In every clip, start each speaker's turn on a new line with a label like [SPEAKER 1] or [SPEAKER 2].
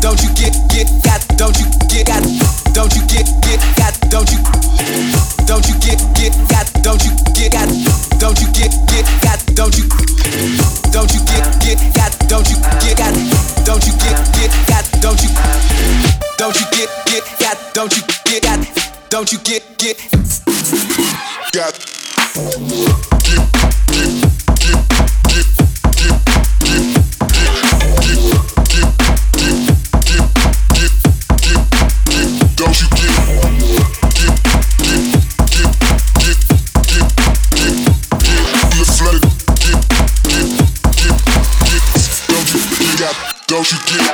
[SPEAKER 1] don't you get
[SPEAKER 2] get got don't you get got don't you get get got don't you. Don't you get get got don't you get got don't you get get got don't you. Don't you get get got don't you get got don't you get get got don't you. Don't you get get got don't you get got don't you get get got
[SPEAKER 3] get get get. You get.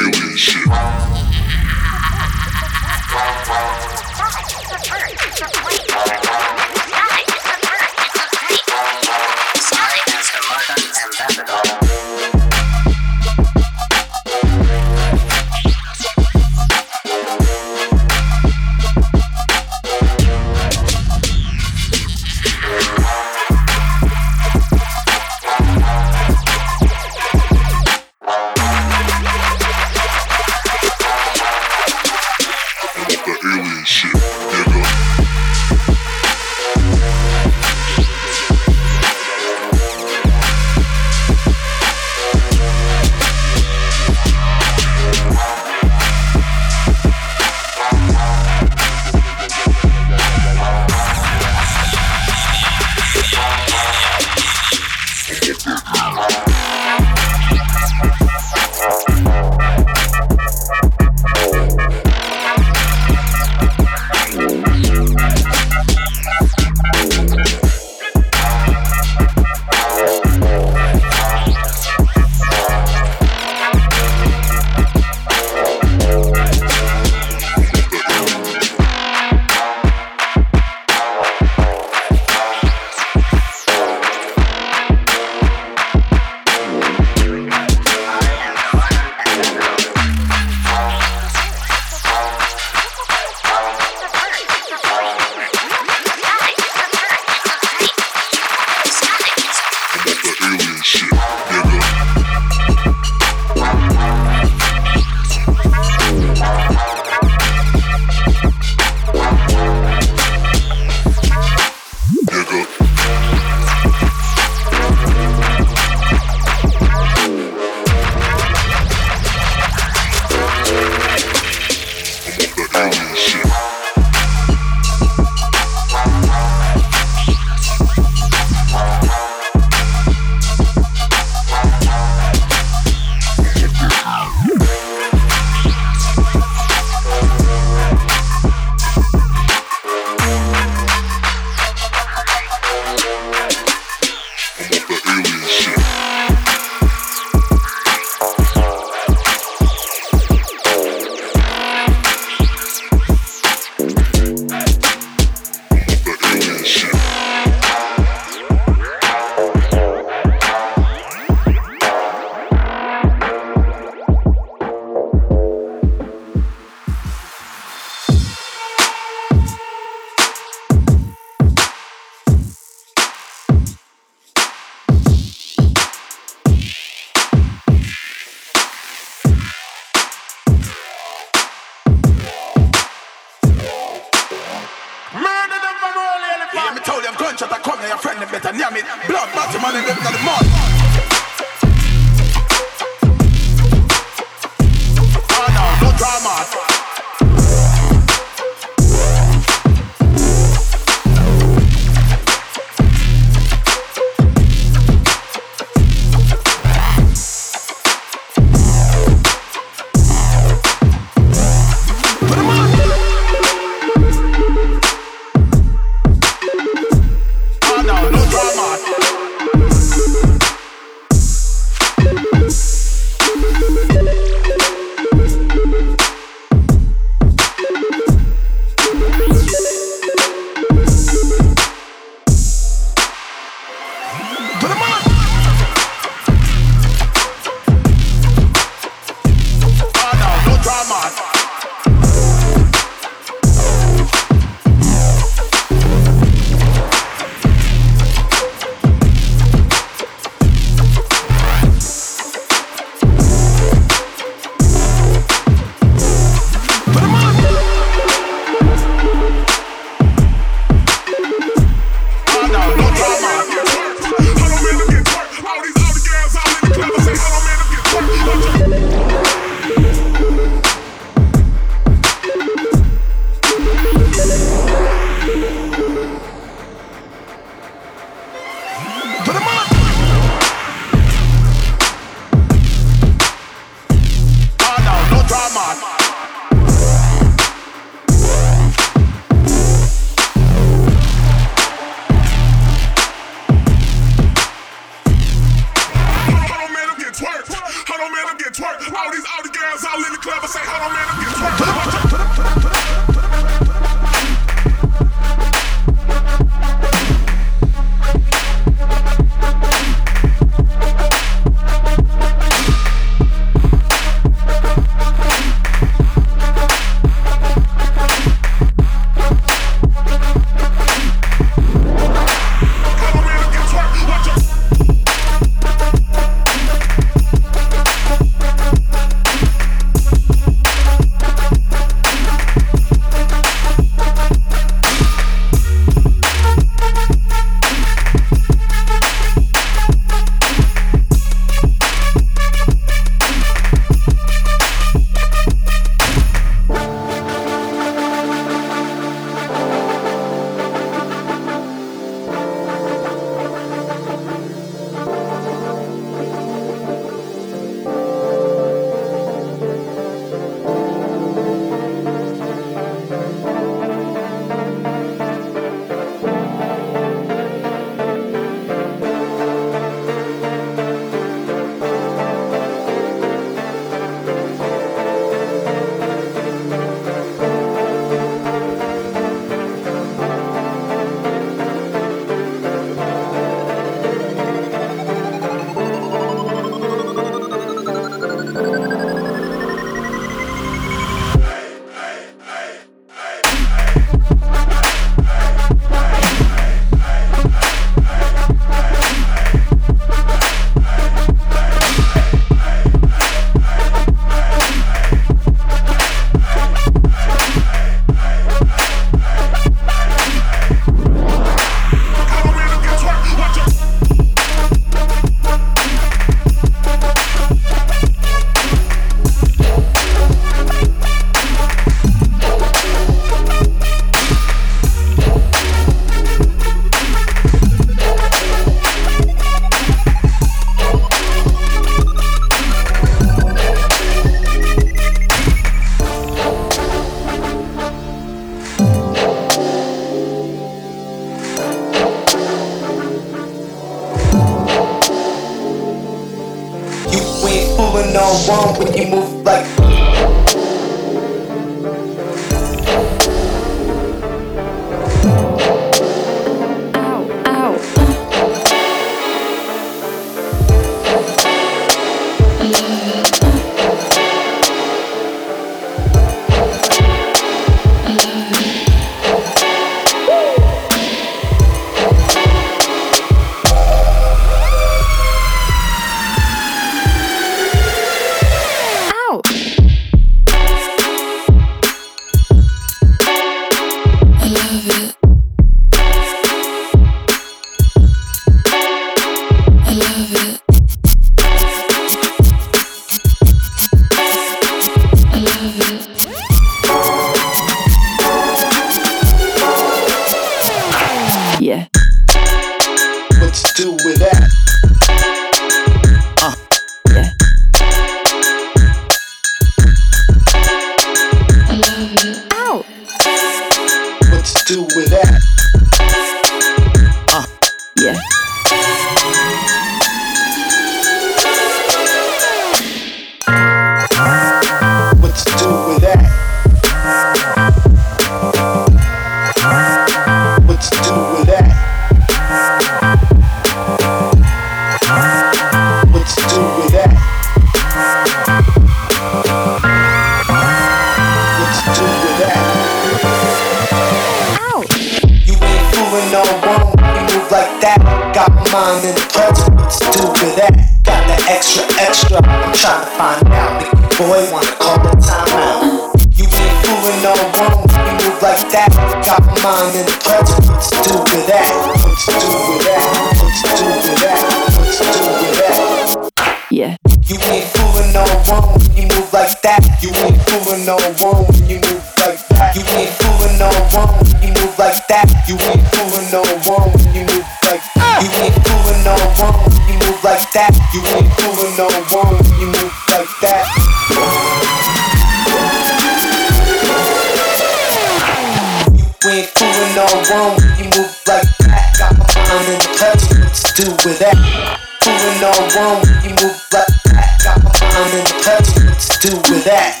[SPEAKER 3] that.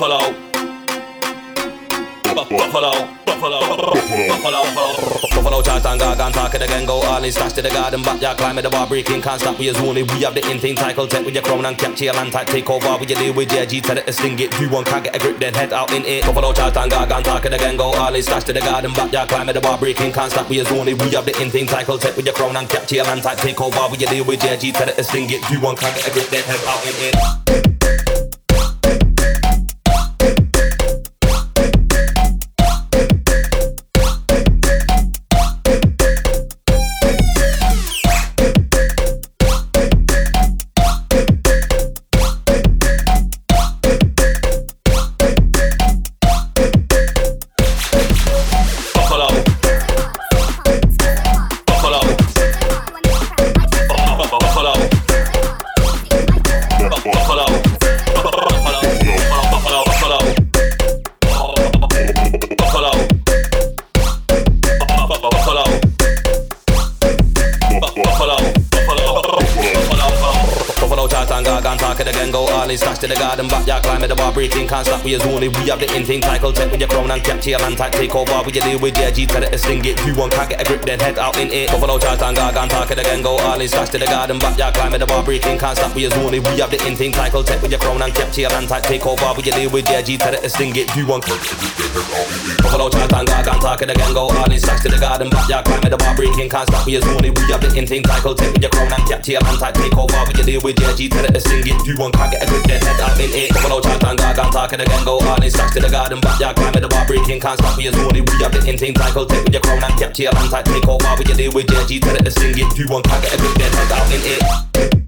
[SPEAKER 3] Buffalo.
[SPEAKER 4] Breaking, can't stop, we as only we have the in thing cycle tech with your crown and capture your land type take over your deal with your G tell it to sting it do one can't get a grip then head out in it Buffalo and gargan talk it again go all slash to the garden back yeah climb the bar breaking can't stop we as only we have the in thing cycle tech with your crown and capture your land type take over with your deal with your G tell it to sting it do one can't get a grip then head out in it is only, we have the in thing, cycle, tech with your crown and capture your land tight, take over, we you deal with JG, tell it to sting it, you want, can't get a grip, then head out in it, Buffalo chart and gargan, talk it again, go all in, slash to the garden, backyard, climb the bar, breaking, can't stop, we is only, we have the cycle, tech with your crown and capture your land tight, take over, we you deal with JG, tell it to sting it, you want, Buffalo chart and gargan, talk it again, go all in, slash to the garden, backyard, climb the bar, breaking, can't stop, we is only, we have the cycle, tech with your crown and capture your land tight, take over, we you deal with JG, tell it to sting it, you want, can't get a grip, then head out in it, Buffalo chart and gargan, talk it again, go all in, slash to the garden, backyard, climb the bar, breaking, can't stop, we is only, we have the in thing, cycle, tech oh, with your crown and capture your land tight, take over, we you deal with JG, tell it to sting it, want, can't get a grip, then head out in it.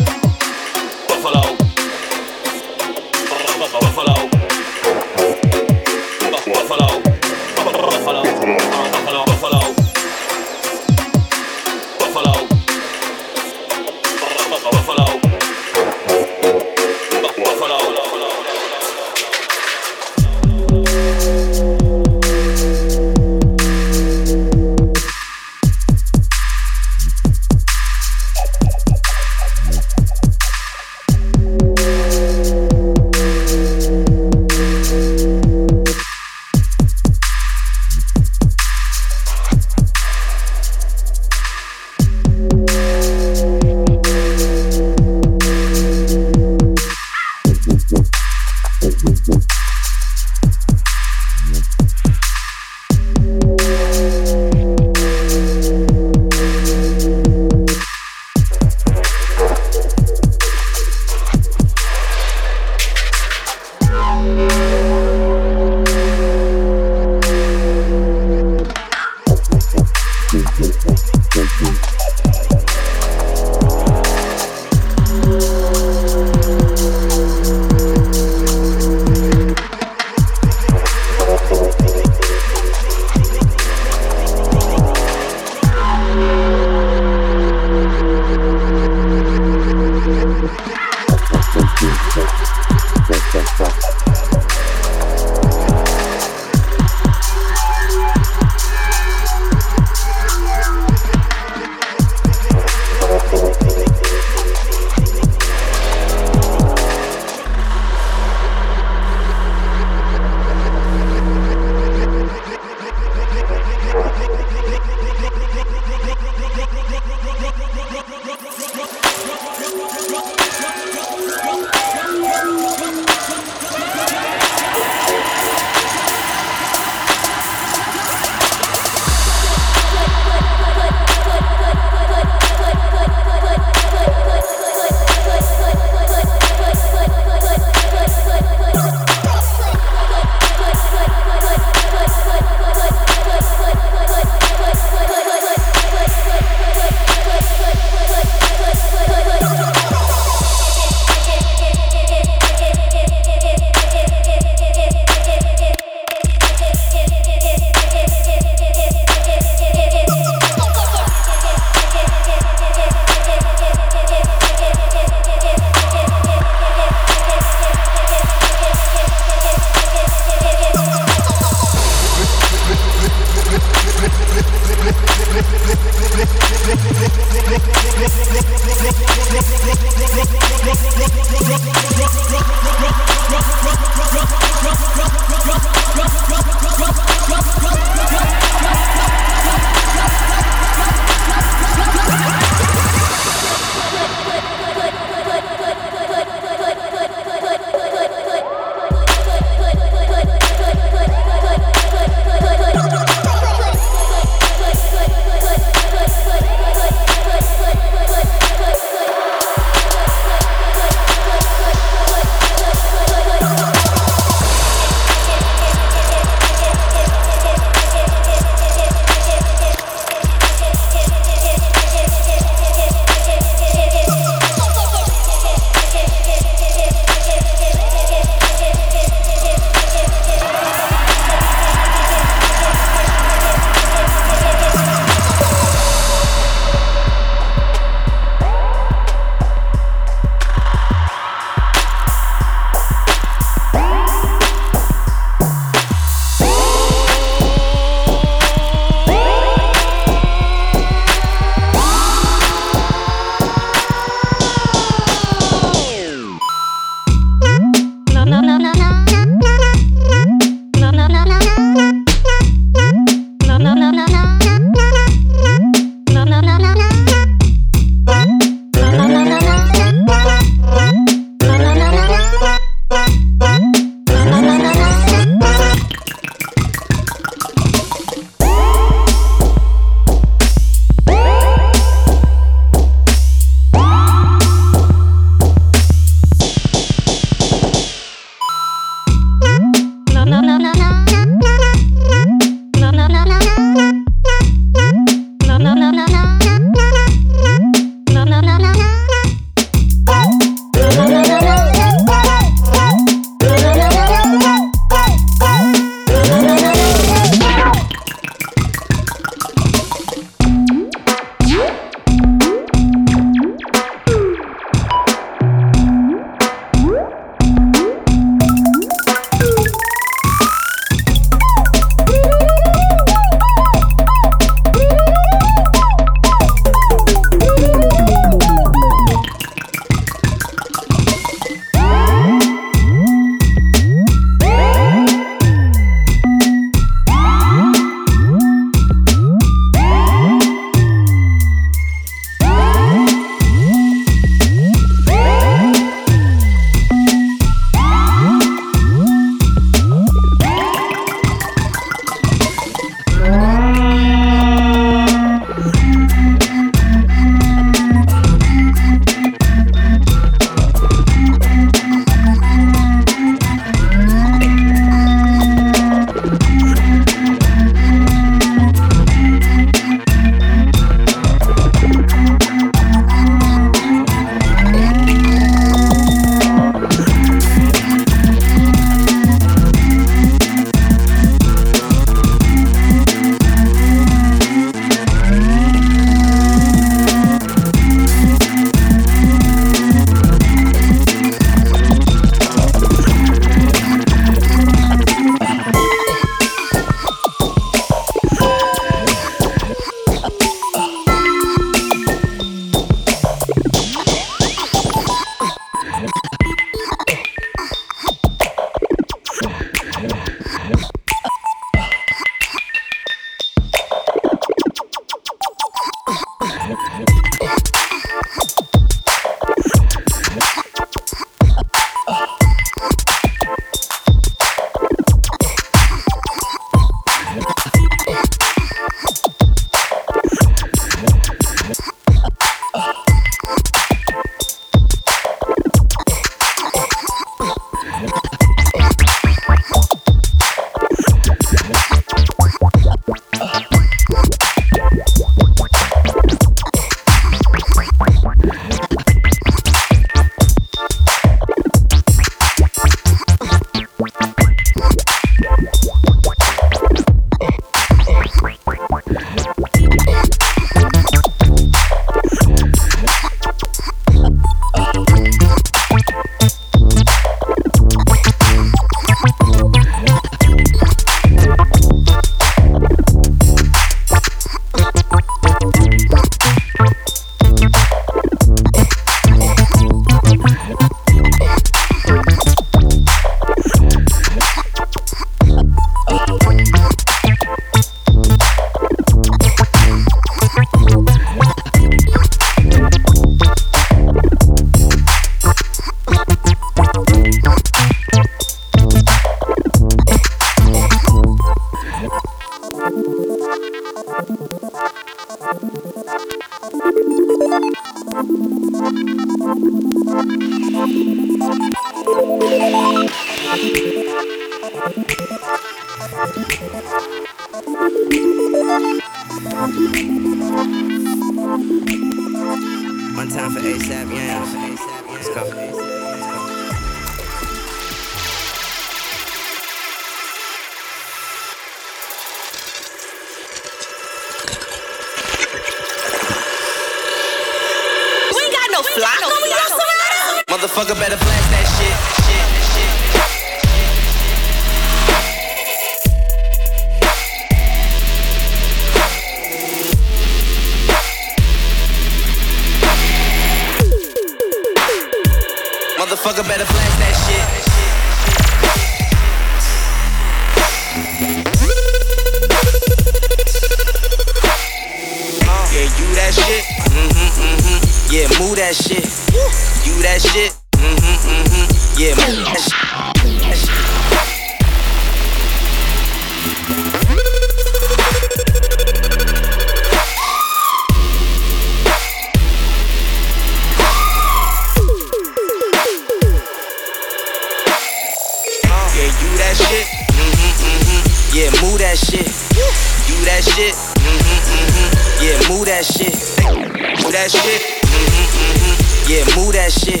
[SPEAKER 2] move that shit.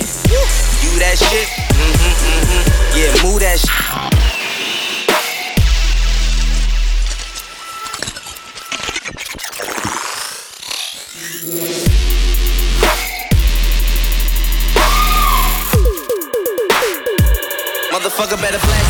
[SPEAKER 2] You that shit. Mm-hmm, mm-hmm. Yeah, move that shit. Motherfucker better play.